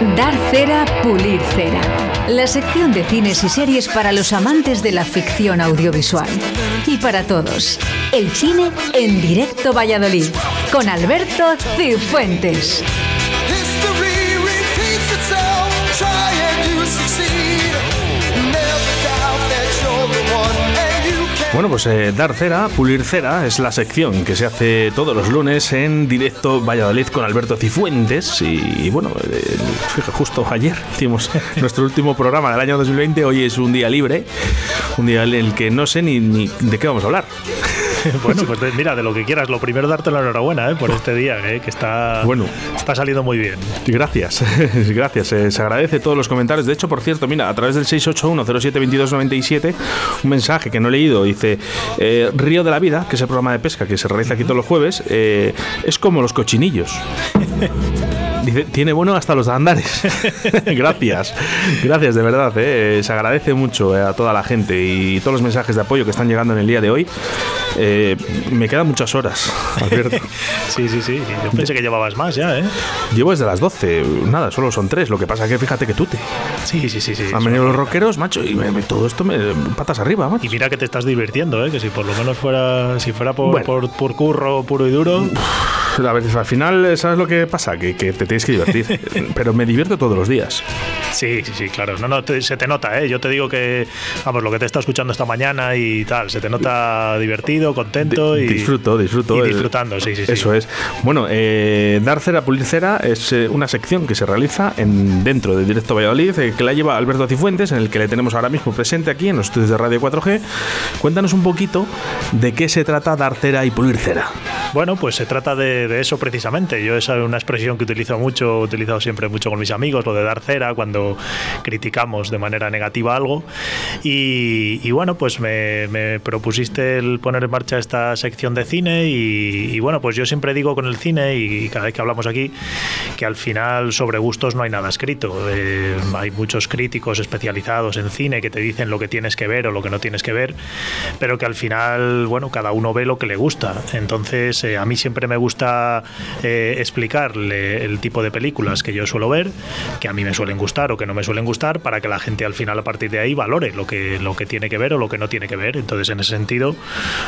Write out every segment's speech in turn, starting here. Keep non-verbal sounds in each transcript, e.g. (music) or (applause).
Dar cera, pulir cera. La sección de cines y series para los amantes de la ficción audiovisual. Y para todos, el cine en directo Valladolid, con Alberto Cifuentes. Bueno, pues eh, dar cera, pulir cera, es la sección que se hace todos los lunes en directo Valladolid con Alberto Cifuentes. Y, y bueno, eh, justo ayer hicimos (laughs) nuestro último programa del año 2020. Hoy es un día libre, un día en el que no sé ni, ni de qué vamos a hablar. (laughs) Bueno, pues mira, de lo que quieras. Lo primero, darte la enhorabuena ¿eh? por este día, ¿eh? que está, Bueno. está saliendo muy bien. Gracias, (laughs) gracias. eh, se agradece todos los comentarios. De hecho, por cierto, mira, a través del 681-07-2297, un mensaje que no he leído dice: eh, Río de la Vida, que es el programa de pesca que se realiza aquí todos los jueves, es como los cochinillos. (laughs) Dice, tiene bueno hasta los andares. gracias, gracias de verdad. eh, Se agradece mucho eh, a toda la gente y todos los mensajes de apoyo que están llegando en el día de hoy. Eh, me quedan muchas horas, (laughs) Alberto. Sí, sí, sí. Yo pensé que llevabas más ya, ¿eh? Llevo desde las 12, nada, solo son tres. Lo que pasa que fíjate que tú te. Sí, sí, sí. sí. Han venido los rockeros, macho, y me- me- todo esto me patas arriba, macho. Y mira que te estás divirtiendo, ¿eh? que si por lo menos fuera, si fuera por, Bueno. por, por curro puro y duro, A ver, al final, ¿sabes lo que pasa? Que, que te tienes que divertir. (laughs) Pero me divierto todos los días. Sí, sí, sí, claro. No, no, te- se te nota, ¿eh? Yo te digo que, vamos, lo que te está escuchando esta mañana y tal, se te nota divertido, contento y disfruto, disfruto. y disfrutando, sí, sí, sí. Eso es. Bueno, eh, Dar cera, pulir cera es eh, una sección que se realiza en, dentro de Directo Valladolid, eh, que la lleva Alberto Cifuentes, en el que le tenemos ahora mismo presente aquí en los estudios de Radio 4G. Cuéntanos un poquito de qué se trata Dar cera y pulir cera. Bueno, pues se trata de, de eso precisamente. Yo esa es una expresión que utilizo mucho, he utilizado siempre mucho con mis amigos, lo de dar cera cuando criticamos de manera negativa algo. Y, y bueno, pues me, me propusiste el poner en marcha esta sección de cine y, y bueno, pues yo siempre digo con el cine y cada vez que hablamos aquí que al final sobre gustos no hay nada escrito. Eh, hay muchos críticos especializados en cine que te dicen lo que tienes que ver o lo que no tienes que ver, pero que al final, bueno, cada uno ve lo que le gusta. Entonces, eh, a mí siempre me gusta eh, explicarle el tipo de películas que yo suelo ver, que a mí me suelen gustar o que no me suelen gustar, para que la gente al final a partir de ahí valore lo que, lo que tiene que ver o lo que no tiene que ver. Entonces, en ese sentido,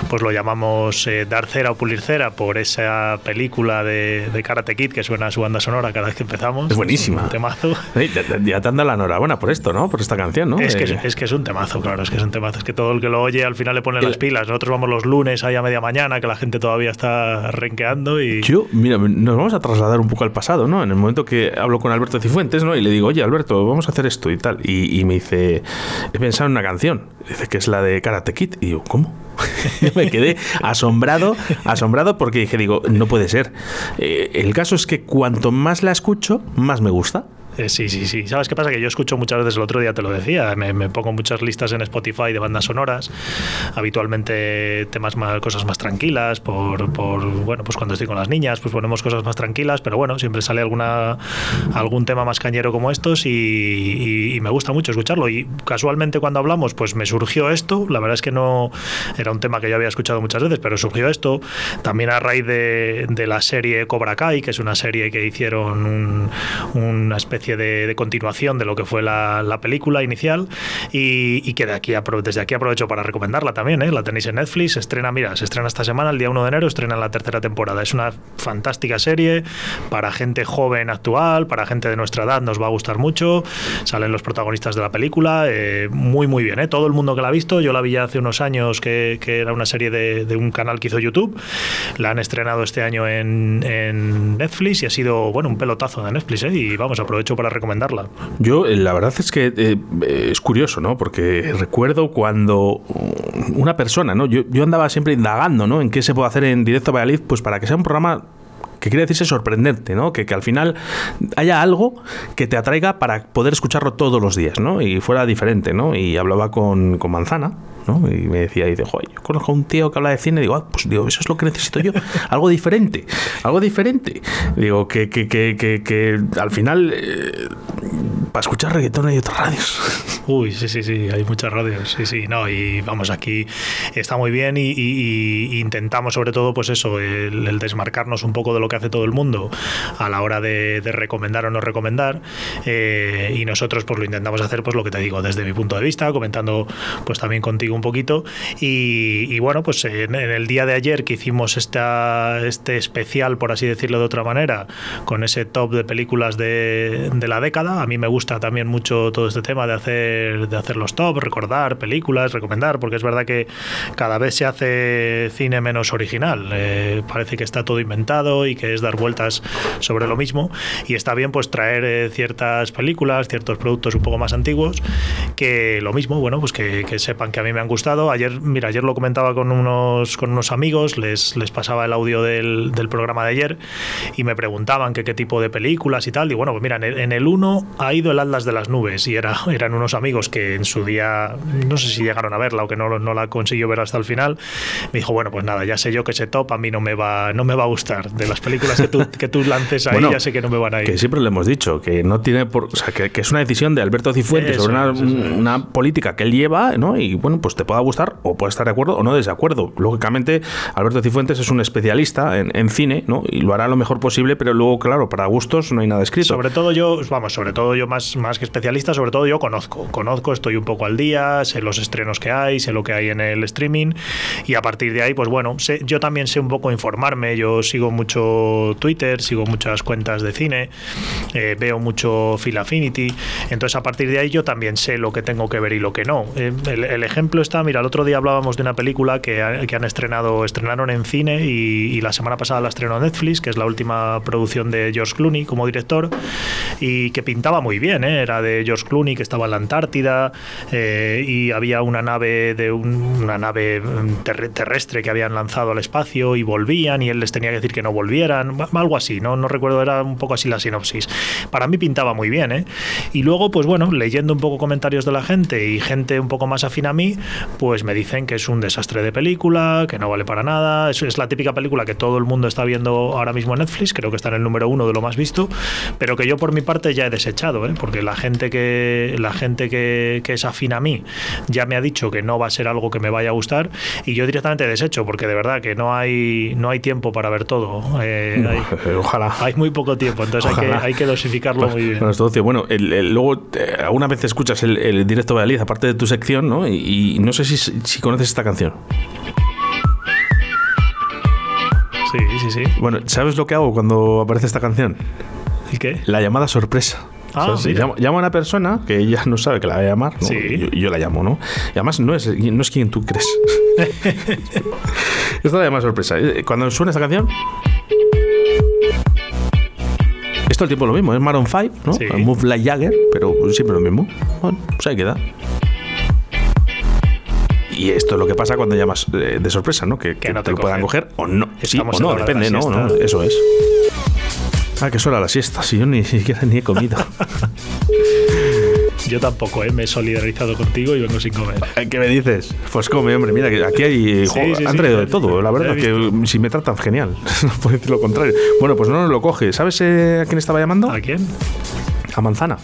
pues lo llamamos eh, dar cera o pulir cera por esa película de, de Karate Kid que suena a su banda sonora cada vez que empezamos. Es buenísima. Un temazo. Ya, ya- te han dado la enhorabuena por esto, ¿no? Por esta canción, ¿no? Es que, es, Eh, es que es un temazo, claro, es que es un temazo. Es que todo el que lo oye al final le pone las pilas. Nosotros vamos los lunes ahí a media mañana, que la gente todavía está renqueando y... Yo, mira, nos vamos a trasladar un poco al pasado, ¿no? En el momento que hablo con Alberto Cifuentes, ¿no? Y le digo, oye, Alberto, vamos a hacer esto y tal. Y, me dice, he pensado en una canción. Dice que es la de Karate Kid. Y yo, ¿cómo? (laughs) Me quedé asombrado, asombrado porque dije, digo, no puede ser. Eh, el caso es que cuanto más la escucho, más me gusta. Eh, sí, sí, sí. ¿Sabes qué pasa? Que yo escucho muchas veces, el otro día te lo decía, me, me pongo muchas listas en Spotify de bandas sonoras, habitualmente temas más, cosas más tranquilas, por, por, bueno, pues cuando estoy con las niñas, pues ponemos cosas más tranquilas, pero bueno, siempre sale alguna, algún tema más cañero como estos y, me gusta mucho escucharlo. Y casualmente cuando hablamos, pues me surgió esto, la verdad es que no era un tema que yo había escuchado muchas veces, pero surgió esto, también a raíz de, de la serie Cobra Kai, que es una serie que hicieron un- una especie de, de continuación de lo que fue la, la película inicial y, y que de aquí desde aquí aprovecho para recomendarla también, ¿eh? la tenéis en Netflix, se estrena, mira, se estrena esta semana, el día 1 de enero, estrena la tercera temporada. Es una fantástica serie para gente joven actual, para gente de nuestra edad, nos va a gustar mucho, salen los protagonistas de la película, eh, muy muy bien, ¿eh? todo el mundo que la ha visto, yo la vi ya hace unos años que, que era una serie de, de un canal que hizo YouTube, la han estrenado este año en, en Netflix y ha sido, bueno, un pelotazo de Netflix, ¿eh? y vamos, aprovecho para recomendarla. Yo, eh, la verdad es que eh, eh, es curioso, ¿no? Porque recuerdo cuando una persona, ¿no? Yo, yo andaba siempre indagando, ¿no? En qué se puede hacer en directo a Valladolid, pues para que sea un programa que quiere decirse sorprendente, ¿no? Que, que al final haya algo que te atraiga para poder escucharlo todos los días, ¿no? Y fuera diferente, ¿no? Y hablaba con, con Manzana, ¿no? Y me decía, y dice, joder, yo conozco a un tío que habla de cine, digo, ah, pues digo, eso es lo que necesito yo, (laughs) algo diferente, algo diferente. Digo, que, que, que, que, que al final, eh, para escuchar reggaetón hay otras radios. Uy, sí, sí, sí, hay muchas radios, sí, sí, no, y vamos, aquí está muy bien y, y- y intentamos sobre todo, pues eso, el, el desmarcarnos un poco de lo que hace todo el mundo a la hora de, de recomendar o no recomendar eh, y nosotros pues lo intentamos hacer, pues lo que te digo, desde mi punto de vista, comentando pues también contigo un poquito y, y bueno, pues en, en el día de ayer que hicimos esta, este especial, por así decirlo de otra manera, con ese top de películas de, de la década, a mí me gusta también mucho todo este tema de hacer, de hacer los top, recordar películas, recomendar, porque es verdad que cada vez se hace cine menos original. Eh, parece que está todo inventado y que es dar vueltas sobre lo mismo. Y está bien pues traer eh, ciertas películas, ciertos productos un poco más antiguos, que lo mismo, bueno, pues que, que sepan que a mí me han gustado. Ayer, mira, ayer lo comentaba con unos, con unos amigos, les, les pasaba el audio del, del programa de ayer y me preguntaban que qué tipo de películas y tal. Y bueno, pues mira, en el 1 ha ido el Atlas de las Nubes y era, eran unos amigos que en su día, no sé si llegaron a verla o que no, no la consiguió ver hasta el final. Me dijo, bueno, pues nada, ya sé yo que ese top a mí no me va, no me va a gustar. De las películas que tú, (laughs) que tú lances ahí, Bueno, ya sé que no me van a ir. Que siempre le hemos dicho, que no tiene por. O sea, que, que es una decisión de Alberto Cifuentes Eso sobre una, eso una política que él lleva, ¿no? Y bueno, pues te pueda gustar o puedes estar de acuerdo o no desacuerdo. Lógicamente, Alberto Cifuentes es un especialista en, en cine, ¿no? Y lo hará lo mejor posible, pero luego, claro, para gustos no hay nada escrito. Sobre todo yo, vamos, sobre todo yo más, más que especialista, sobre todo yo conozco. Conozco, estoy un poco al día, sé los estrenos que hay, sé lo que hay en el streaming y a partir de ahí, pues bueno, sé, yo también sé un poco informarme. Yo sigo mucho Twitter, sigo muchas cuentas de cine, eh, veo mucho Phil Affinity. Entonces a partir de ahí yo también sé lo que tengo que ver y lo que no. Eh, el, el ejemplo está, mira, el otro día hablábamos de una película que, que han estrenado, estrenaron en cine y, y la semana pasada la estrenó Netflix, que es la última producción de George Clooney como director y que pintaba muy bien, ¿eh? era de George Clooney que estaba en la Antártida eh, y había una nave de un- una nave mm, terre- terrestre que habían lanzado al espacio y volvían y él les tenía que decir que no volvieran, algo así, no, no recuerdo, era un poco así la sinopsis. Para mí pintaba muy bien, ¿eh? Y luego, pues bueno, leyendo un poco comentarios de la gente y gente un poco más afín a mí, pues me dicen que es un desastre de película, que no vale para nada, es, es la típica película que todo el mundo está viendo ahora mismo en Netflix, creo que está en el número uno de lo más visto, pero que yo por mi parte ya he desechado, ¿eh? Porque la gente que la gente que, que es afín a mí ya me ha dicho que no va a ser algo que me vaya a gustar y yo directamente desecho, porque de verdad que no hay no hay tiempo para ver todo. Eh, hay, Eh, Ojalá. hay muy poco tiempo, entonces hay que, hay que dosificarlo muy bien. Bueno, ocio. Bueno, el- el- luego eh, alguna vez escuchas el, el directo Valladolid, aparte de tu sección, ¿no? Y, y no sé si, si conoces esta canción. Sí, sí, sí. Bueno, ¿sabes lo que hago cuando aparece esta canción? ¿Y qué? La llamada sorpresa. Ah, O llamo, llamo a una persona que ella no sabe que la va a llamar, ¿no? Sí. yo, yo la llamo, ¿no? Y además no es, no es quien tú crees. (laughs) Esta es la llamada sorpresa. Eh, Cuando suena esta canción, es todo el tiempo lo mismo, es Maroon 5, ¿no? Sí. Move Like Jagger, pero siempre lo mismo. Bueno, pues ahí queda. Y esto es lo que pasa cuando llamas eh, de sorpresa, ¿no? Que, que no te, te lo puedan coger o no. Sí Estamos o en no, de depende, ¿no? no, Eso es. Ah, que de la siesta. Si yo ni siquiera ni he comido. (laughs) Yo tampoco, ¿eh? me he solidarizado contigo y vengo sin comer. ¿Qué me dices? Pues come, hombre. Mira, que aquí hay. Sí, sí, han traído de todo. La verdad que si me tratan genial. (laughs) No puedo decir lo contrario. Bueno, pues no nos lo coge. ¿Sabes eh, a quién estaba llamando? ¿A quién? A Manzana.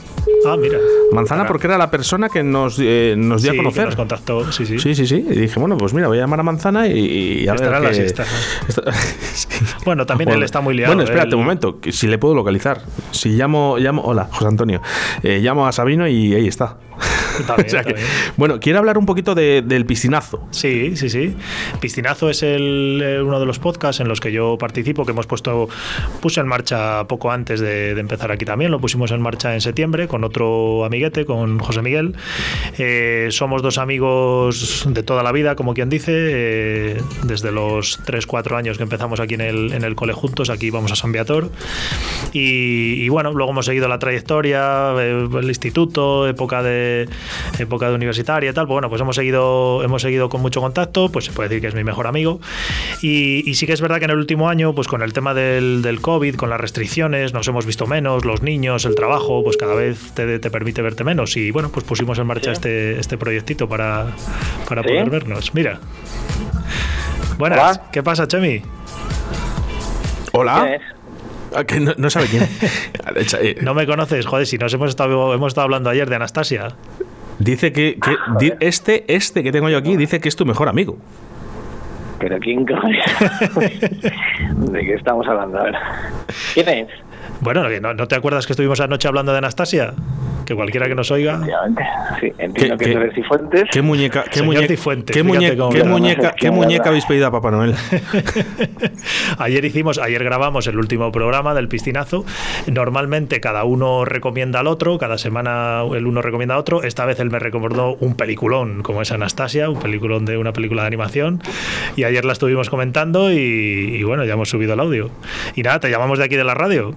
Ah, mira. Manzana porque era la persona que nos, eh, nos dio Sí, a que conocer. nos contactó, sí, sí. Sí, sí, sí. Y dije, bueno, pues mira, voy a llamar a Manzana y, y a Estará ver siesta. (laughs) Está- (laughs) Bueno, también él está muy liado. Bueno, espérate él- un momento, que si le puedo localizar. Si llamo, llamo, hola, José Antonio. Eh, llamo a Sabino y ahí está. (laughs) Está bien, O sea está que- bien. bueno, quiero hablar un poquito de- del piscinazo. Sí, sí, sí. Piscinazo es el, eh, uno de los podcasts en los que yo participo, que hemos puesto, puse en marcha poco antes de, de empezar aquí también, lo pusimos en marcha en septiembre con otro amiguete, con José Miguel. Eh, somos dos amigos de toda la vida, como quien dice, eh, desde los 3-4 años que empezamos aquí en el, en el cole juntos, aquí vamos a San Beator. Y, y bueno, luego hemos seguido la trayectoria, el instituto, época de época de universitaria y tal. Pues bueno, pues hemos seguido, hemos seguido con mucho contacto, pues se puede decir que es mi mejor amigo. Y, y sí que es verdad que en el último año, pues con el tema del, del COVID, con las restricciones, nos hemos visto menos, los niños, el trabajo, pues cada vez te, te permite verte menos. Y bueno, pues pusimos en marcha este, este proyectito para, para ¿Sí? poder vernos. Mira. Buenas, Hola. ¿qué pasa, Chemi? Hola. Ah, que no, no sabe quién. (laughs) Eh, No me conoces, joder, si nos hemos estado, hemos estado hablando ayer de Anastasia. Dice que, que di- este, este que tengo yo aquí dice que es tu mejor amigo. Pero ¿quién cojones? (laughs) ¿De qué estamos hablando ahora? ¿Quién es? Bueno, no, ¿no te acuerdas que estuvimos anoche hablando de Anastasia? Que cualquiera que nos oiga. Sí, entiendo ¿Qué- que qué- tú eres Cifuentes. ¿Qué muñeca, qué muñeca, Cifuentes, qué, muñeca, cómo qué muñeca, qué Qué muñeca habéis pedido a Papá Noel? (laughs) ayer hicimos, ayer grabamos el último programa del piscinazo. Normalmente cada uno recomienda al otro, cada semana el uno recomienda a otro. Esta vez él me recomendó un peliculón como es Anastasia, un peliculón de una película de animación. Y ayer la estuvimos comentando y, y bueno, ya hemos subido el audio. Y nada, te llamamos de aquí de la radio,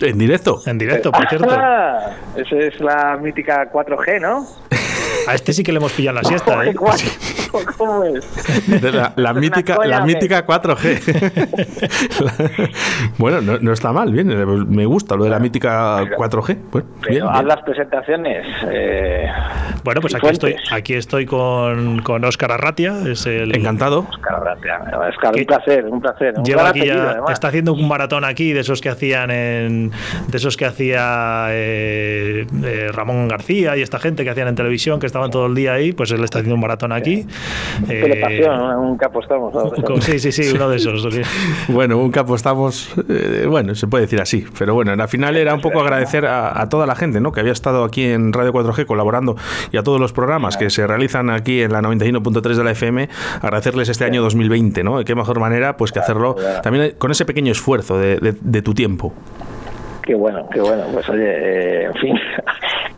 En directo. en directo, por cierto. Ah, esa es la mítica 4G, ¿no? A este sí que le hemos pillado la siesta, ¿eh? (laughs) ¿Cómo es? De la, la Es una mítica, la ¿o qué? mítica 4G. La- (laughs) bueno, no, no está mal, bien. eh, Me gusta lo de la mítica 4G. Bueno, Pero bien, haz bien. las presentaciones. Eh, Bueno, pues aquí estoy, aquí estoy con, con Óscar Arratia, es el, Encantado. Oscar Gracia. Oscar, un placer, un placer. Un Lleva gran aquí apellido, ya, además. está haciendo un maratón aquí de esos que hacían en, de esos que hacía eh, eh, Ramón García y esta gente que hacían en televisión que estaban todo el día ahí, pues él está haciendo un maratón aquí. Eh, Telepasión, ¿no? nunca apostamos. ¿no? sí, sí, sí, uno de esos. sí. (laughs) Bueno, un capo estamos, eh, bueno, se puede decir así, pero bueno, al final era un poco agradecer a, a toda la gente, ¿no? Que había estado aquí en Radio 4G colaborando y a todos los programas que se realizan aquí en la 91.3 de la FM, agradecerles este año 2020, ¿no? Qué mejor manera, pues que hacerlo también con ese pequeño esfuerzo de, de- de tu tiempo. Qué bueno, qué bueno. Pues oye, eh, en fin,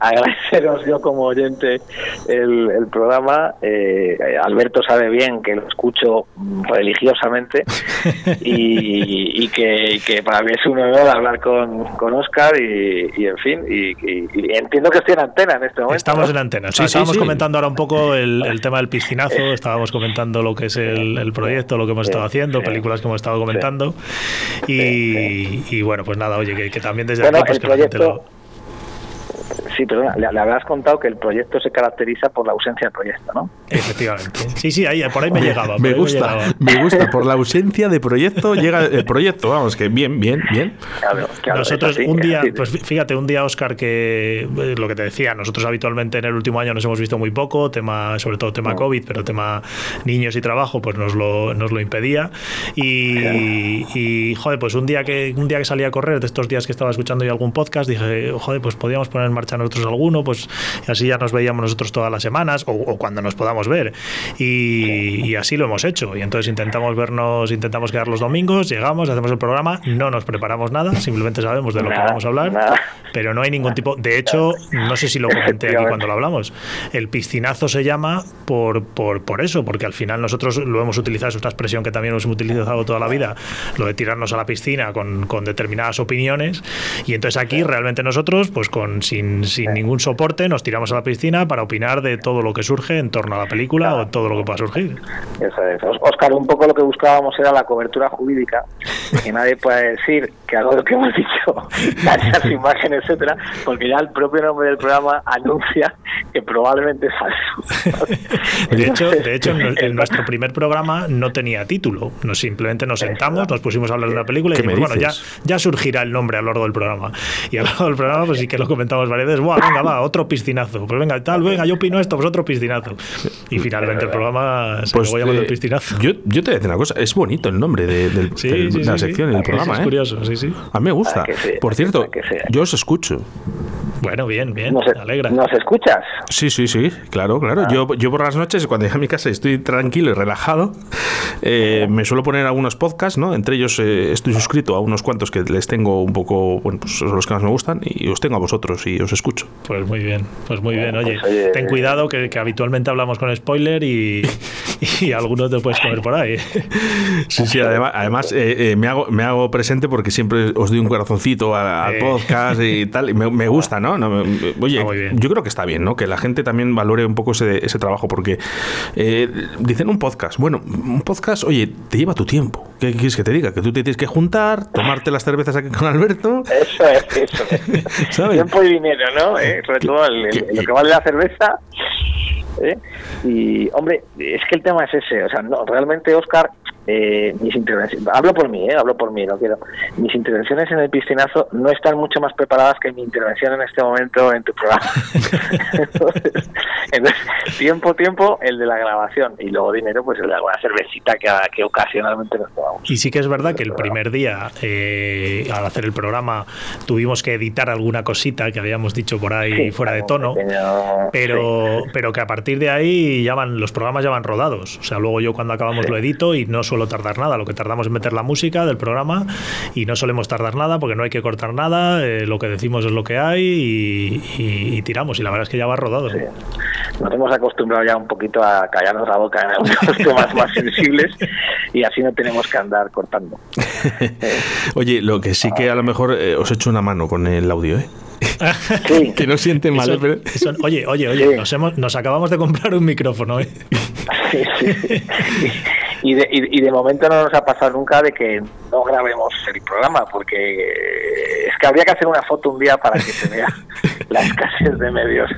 agradeceros yo como oyente el, el programa. Eh, Alberto sabe bien que lo escucho religiosamente (laughs) y, y que, y que para mí es un honor hablar con, con Oscar y, y, en fin, y, entiendo que estoy en antena en este momento. Estamos ¿no? en antena. Sí, sí, estábamos sí. comentando ahora un poco el, el tema del piscinazo, estábamos comentando lo que es el, el proyecto, lo que hemos Sí, estado haciendo, películas que hemos estado comentando. Y, bueno, pues nada, oye, que, que también desde Bueno, aquí pues el que la gente proyecto- lo- Sí, perdona, le, le habrás contado que el proyecto se caracteriza por la ausencia del proyecto, ¿no? Efectivamente. Sí, sí, ahí, por ahí me llegaba. Me gusta, llegaba. me gusta. Por la ausencia de proyecto llega el proyecto. Vamos, que bien, bien, bien. Claro, claro, nosotros así, un día, así. pues fí- fíjate, un día, Oscar, que eh, lo que te decía, nosotros habitualmente en el último año nos hemos visto muy poco, tema, sobre todo tema COVID, pero tema niños y trabajo, pues nos lo, nos lo impedía. Y, y, joder, pues un día que un día que salí a correr, de estos días que estaba escuchando yo algún podcast, dije, joder, pues podíamos poner en marcha nosotros alguno, pues así ya nos veíamos nosotros todas las semanas o, o cuando nos podamos ver. Y, y así lo hemos hecho. Y entonces intentamos vernos, intentamos quedar los domingos, llegamos, hacemos el programa, no nos preparamos nada, simplemente sabemos de lo que Nada, vamos a hablar, nada. pero no hay ningún tipo. De hecho, no sé si lo comenté aquí cuando lo hablamos. El piscinazo se llama por, por, por eso, porque al final nosotros lo hemos utilizado, es una expresión que también hemos utilizado toda la vida, lo de tirarnos a la piscina con, con determinadas opiniones. Y entonces aquí realmente nosotros, pues con sin, sin ningún soporte, nos tiramos a la piscina para opinar de todo lo que surge en torno a la película o todo lo que pueda surgir. Eso es. Os- Óscar, un poco lo que buscábamos era la cobertura jurídica, que nadie puede decir que algo de lo que hemos dicho, (laughs) las imágenes, etcétera, porque ya el propio nombre del programa anuncia que probablemente es falso. (laughs) De hecho, de hecho en, en nuestro primer programa no tenía título. Nos simplemente nos sentamos, nos pusimos a hablar de una película y ¿Qué me dijimos, bueno, ya, ya surgirá el nombre a lo largo del programa. Y a lo largo del programa, pues sí que lo comentamos varias veces, Buah, venga, va, otro piscinazo. Pues venga, tal, venga, yo opino esto, pues otro piscinazo. Y finalmente el programa se Pues acabó llamando eh, el piscinazo. yo, yo te voy a decir una cosa, es bonito el nombre de, del- Sí, del- sí, de la sección y del Sí, programa, Es ¿eh? curioso, sí, sí. A mí me gusta. Ah, sí, Por cierto, yo os escucho. Bueno, bien, bien, ¿Nos, me alegra. ¿Nos escuchas? Sí, sí, sí, claro, claro. Yo, yo por las noches, cuando llego a mi casa y estoy tranquilo y relajado, eh, me suelo poner algunos podcasts, ¿no? Entre ellos eh, estoy suscrito a unos cuantos que les tengo un poco, bueno, pues son los que más me gustan y os tengo a vosotros y os escucho. Pues muy bien, pues muy bien. Oye, Pues, oye, ten cuidado que, que habitualmente hablamos con spoiler y, (laughs) y algunos te puedes comer por ahí. Sí, sí, además, además eh, eh, me, hago, me hago presente porque siempre os doy un corazoncito al Eh. podcast y tal, y me, me gusta, ¿no? No, me- me- oye, yo creo que está bien, ¿no? Que la gente también valore un poco ese, ese trabajo porque eh, dicen un podcast. Bueno, un podcast, oye, te lleva tu tiempo. ¿Qué quieres que te diga? Que tú te tienes que juntar, tomarte las cervezas aquí con Alberto. Eso es, eso es. (laughs) ¿Sabes? Tiempo y dinero, ¿no? Eh, sobre todo el- el- que- lo que vale la cerveza. ¿Eh? Y, hombre, es que el tema es ese. O sea, no, realmente, Oscar, eh, mis intervenciones, hablo por mí, eh, hablo por mí, no quiero. Mis intervenciones en el piscinazo no están mucho más preparadas que mi intervención en este momento en tu programa. entonces, (laughs) entonces, tiempo, tiempo, el de la grabación y luego dinero, pues el de alguna cervecita que, que ocasionalmente nos tomamos. Y sí que es verdad que el primer día, eh, al hacer el programa, tuvimos que editar alguna cosita que habíamos dicho por ahí Sí, fuera de tono. pequeño- Pero, pero que a partir de ahí ya van, los programas ya van rodados. O sea, luego yo cuando acabamos lo edito y no suelo tardar nada. Lo que tardamos es meter la música del programa y no solemos tardar nada porque no hay que cortar nada. eh, lo que decimos es lo que hay y, y- y tiramos. Y la verdad es que ya va rodado. Sí. Nos hemos acostumbrado ya un poquito a callarnos la boca en algunos (laughs) temas más sensibles y así no tenemos que andar cortando. (laughs) Oye, lo que sí que a lo mejor eh, os echo una mano con el audio, ¿eh? (laughs) Sí, que no siente mal, Eso- ¿eh? Pero- eso- oye, oye, oye, Sí. nos, hemos, nos acabamos de comprar un micrófono. ¿eh? sí, sí. Y, de, y, de momento no nos ha pasado nunca de que no grabemos el programa, porque es que habría que hacer una foto un día para que se vea (laughs) la escasez de medios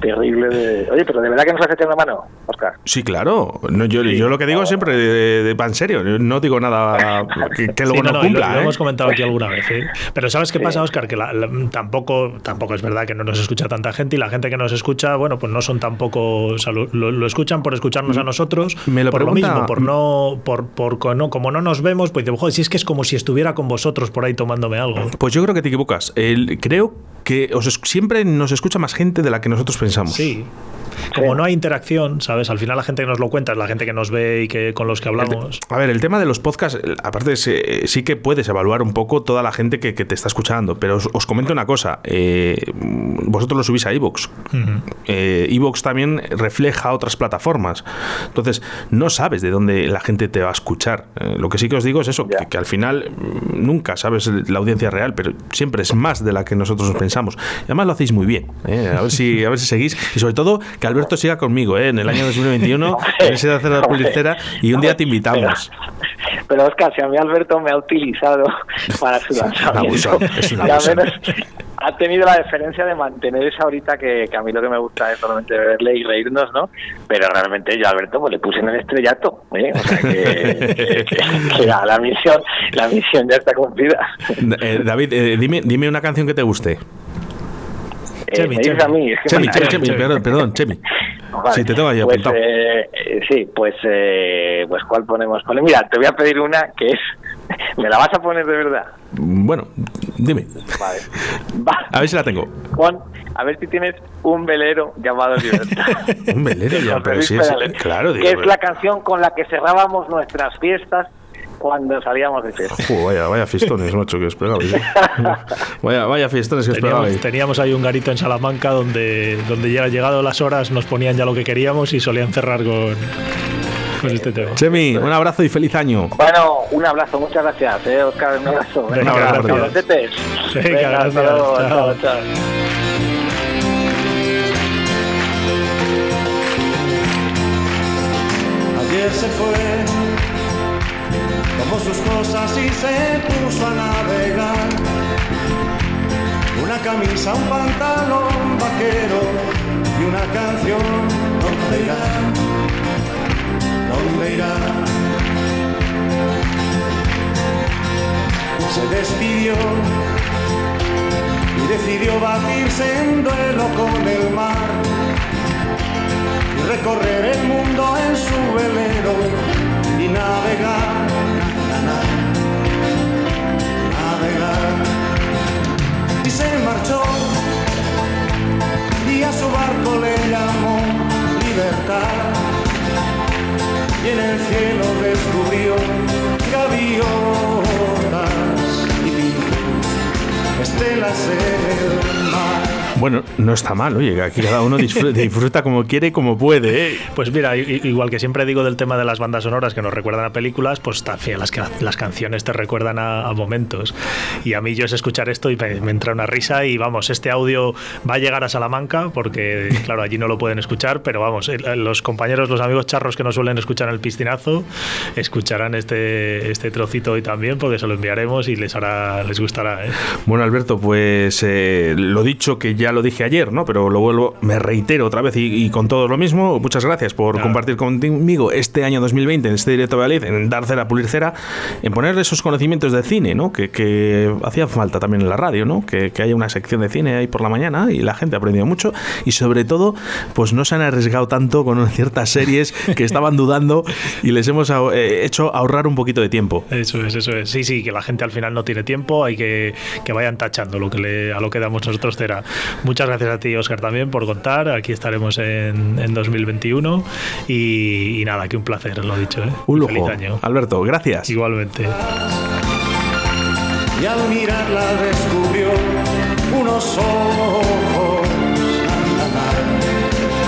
terrible. De... Oye, pero de verdad que nos hace echar una mano, Oscar. Sí, claro. No, yo, yo lo que digo siempre de, en serio. No digo nada (laughs) que, que luego Sí, no, cumpla. lo, lo ¿eh? hemos comentado aquí alguna vez. ¿eh? Pero ¿sabes qué pasa, Oscar? Que la- la- tampoco, tampoco es verdad que no nos escucha tanta gente y la gente que nos escucha, bueno, pues no son tampoco. O sea, lo, lo- lo escuchan por escucharnos a nosotros. Mm. Me lo por pregunta- lo mismo, por no. Por, por no, como no nos vemos, pues digo, joder, si es que es como si estuviera con vosotros por ahí tomándome algo. Pues yo creo que te equivocas. El- creo que os siempre nos escucha más gente de la que nosotros pensamos. Sí. Como no hay interacción, ¿sabes? Al final la gente que nos lo cuenta es la gente que nos ve y que con los que hablamos. A ver, el tema de los podcasts, aparte se- sí que puedes evaluar un poco toda la gente que, que te está escuchando, pero os, os comento una cosa, eh, vosotros lo subís a iVoox, Eh, iVoox también refleja otras plataformas, entonces no sabes de dónde la gente te va a escuchar. Eh, lo que sí que os digo es eso, que, que al final mm, nunca sabes la audiencia real, pero siempre es más de la que nosotros pensamos. Y además lo hacéis muy bien, ¿eh? a, ver si, a ver si seguís, y sobre todo que Alberto siga conmigo ¿eh? en el año 2021, en ese de hacer la publicera, y un día te invitamos. Pero Oscar, si a mí Alberto me ha utilizado (laughs) para su lanzamiento, es un y al abusado. menos ha tenido la deferencia de mantener esa ahorita que, que a mí lo que me gusta es solamente verle y reírnos, ¿no? Pero realmente yo a Alberto pues le puse en el estrellato, ¿eh? O sea que, (laughs) que- que- que la misión, la misión ya está cumplida. Eh, David, eh, dime, dime una canción que te guste. Eh, Chemi, dices Chemi. a mí, Chemi, Chemi, Chemi, perdón, perdón, Chemi. (laughs) Vale, Sí, te tengo ahí pues, apuntado. eh, eh, sí, pues, eh, pues ¿cuál ponemos? Pone, mira, te voy a pedir una que es... (laughs) ¿Me la vas a poner de verdad? Bueno, dime. Vale. (laughs) Va. A ver si la tengo. Pon, a ver si tienes un velero llamado Libertad. Un velero José pero sí Claro, digo. que es pero- la canción con la que cerrábamos nuestras fiestas cuando salíamos de fiesta. Jo, vaya, vaya fiestones, macho, que os pegabais. ¿eh? (laughs) Vaya, vaya fiestones que os Teníamos, pegabais. teníamos ahí un garito en Salamanca donde, donde llega, llegado las horas nos ponían ya lo que queríamos y solían cerrar con, con este tema. Chemi, un abrazo y feliz año. Bueno, un abrazo, muchas gracias, eh, Oscar, un abrazo. Venga, gracias. cabrocetes. Venga, hasta gracias. luego, Chao. chao, chao. Ayer se fue, tomó sus cosas y se puso a navegar. Una camisa, un pantalón vaquero y una canción. ¿Dónde irá? ¿Dónde irá? Se despidió y decidió batirse en duelo con el mar y recorrer el mundo en su velero navegar, na, na, na, navegar. Y se marchó y a su barco le llamó libertad. Y en el cielo descubrió gaviotas y pintó estelas en el mar. Bueno, no está mal, oye, aquí cada uno disfruta, (laughs) disfruta como quiere y como puede, ¿eh? Pues mira, igual que siempre digo del tema de las bandas sonoras que nos recuerdan a películas, pues también las, las canciones te recuerdan a, a momentos. Y a mí yo es escuchar esto y me, me entra una risa y vamos, este audio va a llegar a Salamanca porque, claro, allí no lo pueden escuchar, pero vamos, los compañeros, los amigos charros que no suelen escuchar el piscinazo, escucharán este, este trocito hoy también porque se lo enviaremos y les hará, les gustará. ¿eh? Bueno, Alberto, pues eh, lo dicho, que ya ya lo dije ayer, ¿no? Pero lo vuelvo, me reitero otra vez y, y con todo lo mismo. Muchas gracias por Claro. compartir conmigo este año 2020 en este directo de Valladolid, en dar cera, pulir cera, en poner esos conocimientos de cine, ¿no? Que, que hacía falta también en la radio, ¿no? Que, que haya una sección de cine ahí por la mañana y la gente ha aprendido mucho y sobre todo, pues no se han arriesgado tanto con (laughs) ciertas series que estaban dudando y les hemos eh, hecho ahorrar un poquito de tiempo. Eso es, eso es. Sí, sí, que la gente al final no tiene tiempo, hay que que vayan tachando lo que le, a lo que damos nosotros cera. Muchas gracias a ti, Oscar, también por contar. Aquí estaremos en, en 2021 y, y nada, que un placer, lo dicho. ¿eh? Un lujo. Feliz año. Alberto, gracias. Igualmente. y al mirarla descubrió unos ojos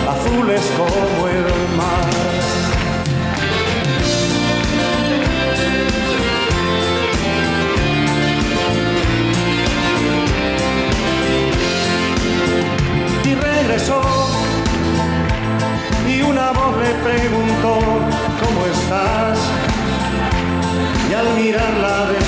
azules como mirarla de